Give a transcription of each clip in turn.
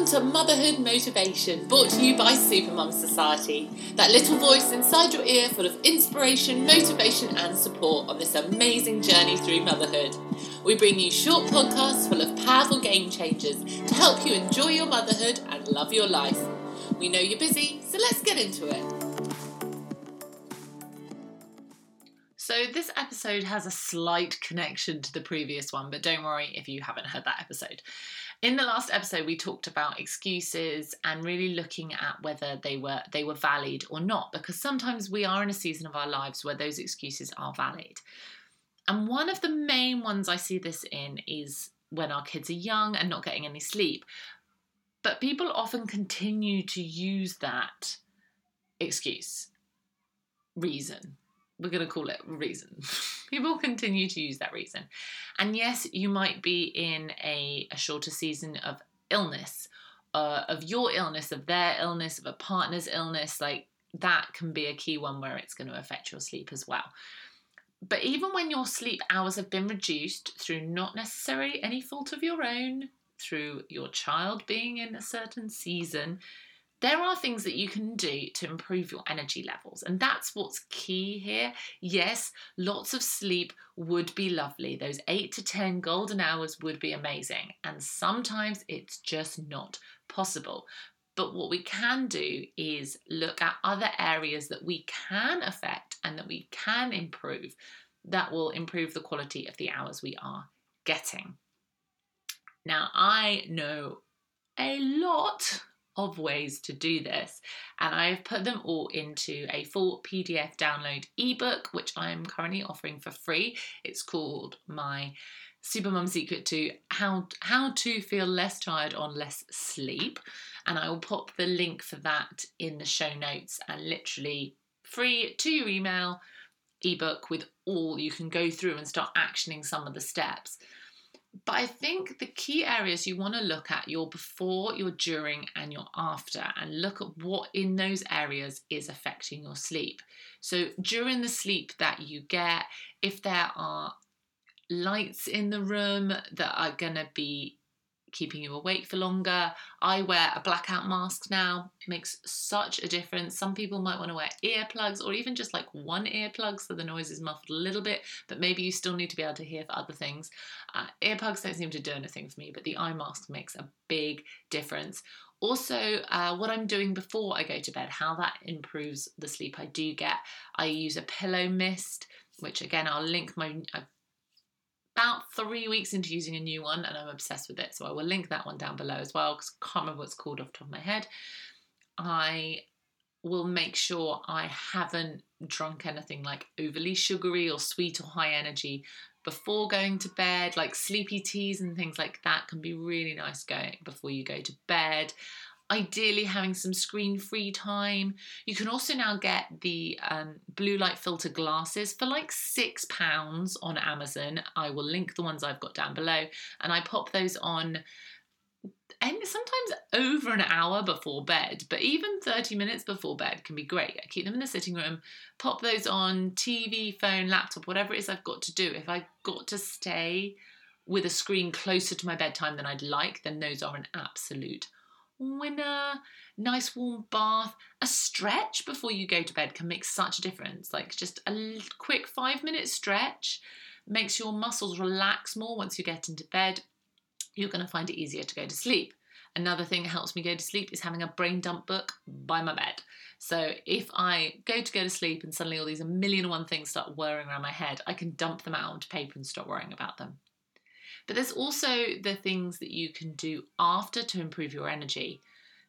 Welcome to Motherhood Motivation, brought to you by Supermum Society. That little voice inside your ear full of inspiration, motivation, and support on this amazing journey through motherhood. We bring you short podcasts full of powerful game changers to help you enjoy your motherhood and love your life. We know you're busy, so let's get into it. So, this episode has a slight connection to the previous one, but don't worry if you haven't heard that episode. In the last episode, we talked about excuses and really looking at whether they were they were valid or not, because sometimes we are in a season of our lives where those excuses are valid. And one of the main ones I see this in is when our kids are young and not getting any sleep. But people often continue to use that excuse, reason, we're going to call it reason. People continue to use that reason. And yes, you might be in a, a shorter season of illness, uh, of your illness, of their illness, of a partner's illness. Like that can be a key one where it's going to affect your sleep as well. But even when your sleep hours have been reduced through not necessarily any fault of your own, through your child being in a certain season, there are things that you can do to improve your energy levels, and that's what's key here. Yes, lots of sleep would be lovely. Those eight to 10 golden hours would be amazing, and sometimes it's just not possible. But what we can do is look at other areas that we can affect and that we can improve that will improve the quality of the hours we are getting. Now, I know a lot of ways to do this. And I've put them all into a full PDF download ebook, which I'm currently offering for free. It's called my Supermum Secret to how how to feel less tired on less sleep. And I will pop the link for that in the show notes and literally free to your email ebook with all you can go through and start actioning some of the steps. But I think the key areas you want to look at your before, your during, and your after, and look at what in those areas is affecting your sleep. So during the sleep that you get, if there are lights in the room that are going to be keeping you awake for longer. I wear a blackout mask now. It makes such a difference. Some people might want to wear earplugs or even just like one earplug so the noise is muffled a little bit, but maybe you still need to be able to hear for other things. Uh, earplugs don't seem to do anything for me, but the eye mask makes a big difference. Also, uh, what I'm doing before I go to bed, how that improves the sleep I do get. I use a pillow mist, which again I'll link my. I've about three weeks into using a new one and I'm obsessed with it. So I will link that one down below as well because I can't remember what it's called off the top of my head. I will make sure I haven't drunk anything like overly sugary or sweet or high energy before going to bed, like sleepy teas and things like that can be really nice going before you go to bed ideally having some screen free time. You can also now get the um, blue light filter glasses for like six pounds on Amazon. I will link the ones I've got down below, and I pop those on. And sometimes over an hour before bed, but even 30 minutes before bed can be great. I keep them in the sitting room, pop those on TV, phone, laptop, whatever it is I've got to do. If I've got to stay with a screen closer to my bedtime than I'd like, then those are an absolute winner, nice warm bath, a stretch before you go to bed can make such a difference. Like just a quick five minute stretch makes your muscles relax more once you get into bed. You're going to find it easier to go to sleep. Another thing that helps me go to sleep is having a brain dump book by my bed. So if I go to go to sleep and suddenly all these a million and one things start whirring around my head, I can dump them out onto paper and stop worrying about them. But there's also the things that you can do after to improve your energy.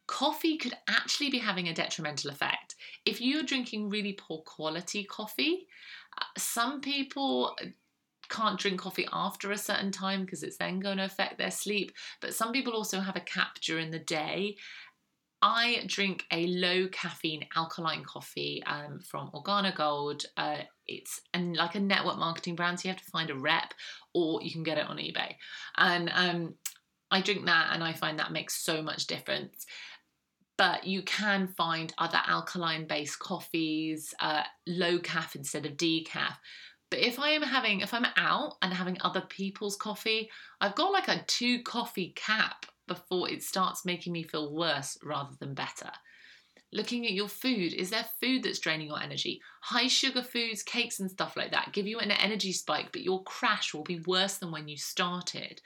Coffee could actually be having a detrimental effect. If you're drinking really poor quality coffee, uh, some people can't drink coffee after a certain time because it's then going to affect their sleep. But some people also have a cap during the day. I drink a low caffeine alkaline coffee um, from Organo Gold. Uh, it's and like a network marketing brand, so you have to find a rep, or you can get it on eBay. And um, I drink that, and I find that makes so much difference. But you can find other alkaline based coffees, uh, low calf instead of decaf. But if I am having, if I'm out and having other people's coffee, I've got like a two coffee cap before it starts making me feel worse rather than better. Looking at your food, is there food that's draining your energy? High sugar foods, cakes, and stuff like that give you an energy spike, but your crash will be worse than when you started.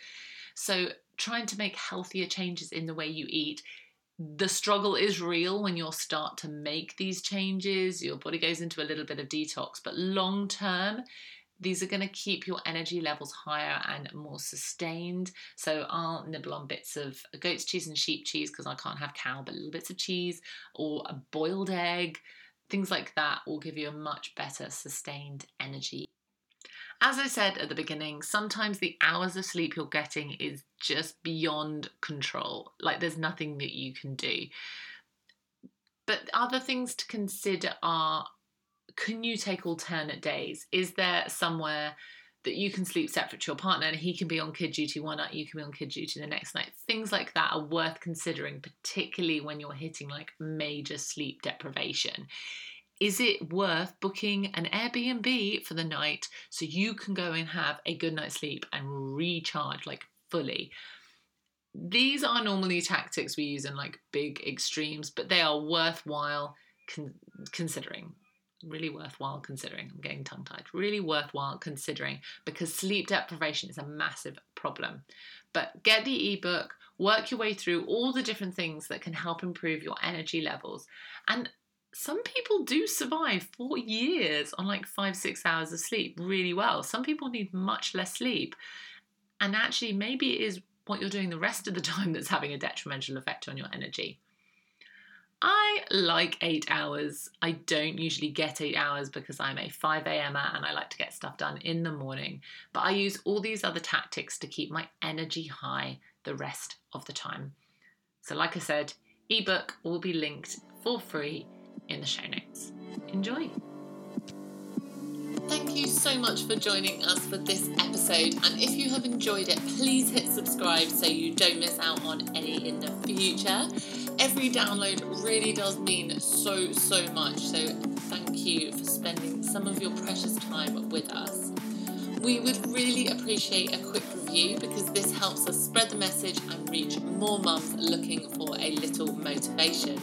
So, trying to make healthier changes in the way you eat the struggle is real when you start to make these changes. Your body goes into a little bit of detox, but long term, these are going to keep your energy levels higher and more sustained. So I'll nibble on bits of goat's cheese and sheep cheese because I can't have cow, but little bits of cheese or a boiled egg. Things like that will give you a much better sustained energy as I said at the beginning, sometimes the hours of sleep you're getting is just beyond control. Like there's nothing that you can do. But other things to consider are can you take alternate days? Is there somewhere that you can sleep separate to your partner and he can be on kid duty one night, you can be on kid duty the next night? Things like that are worth considering, particularly when you're hitting like major sleep deprivation is it worth booking an Airbnb for the night so you can go and have a good night's sleep and recharge like fully? These are normally tactics we use in like big extremes, but they are worthwhile con- considering. Really worthwhile considering. I'm getting tongue tied. Really worthwhile considering because sleep deprivation is a massive problem. But get the ebook, work your way through all the different things that can help improve your energy levels. And some people do survive for years on like five, six hours of sleep really well. Some people need much less sleep. And actually, maybe it is what you're doing the rest of the time that's having a detrimental effect on your energy. I like eight hours. I don't usually get eight hours because I'm a 5 a.m. Er and I like to get stuff done in the morning. But I use all these other tactics to keep my energy high the rest of the time. So, like I said, ebook will be linked for free in the show notes. Enjoy! Thank you so much for joining us for this episode. And if you have enjoyed it, please hit subscribe so you don't miss out on any in the future. Every download really does mean so, so much. So thank you for spending some of your precious time with us. We would really appreciate a quick review because this helps us spread the message and reach more mums looking for a little motivation.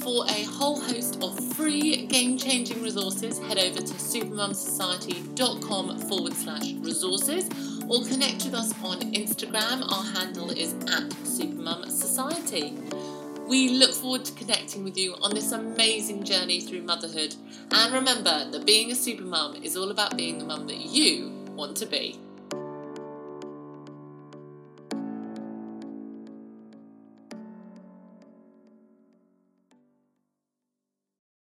For a whole host of free game changing resources, head over to supermumsociety.com forward slash resources or connect with us on Instagram. Our handle is at supermumsociety. We look forward to connecting with you on this amazing journey through motherhood. And remember that being a supermum is all about being the mum that you want to be.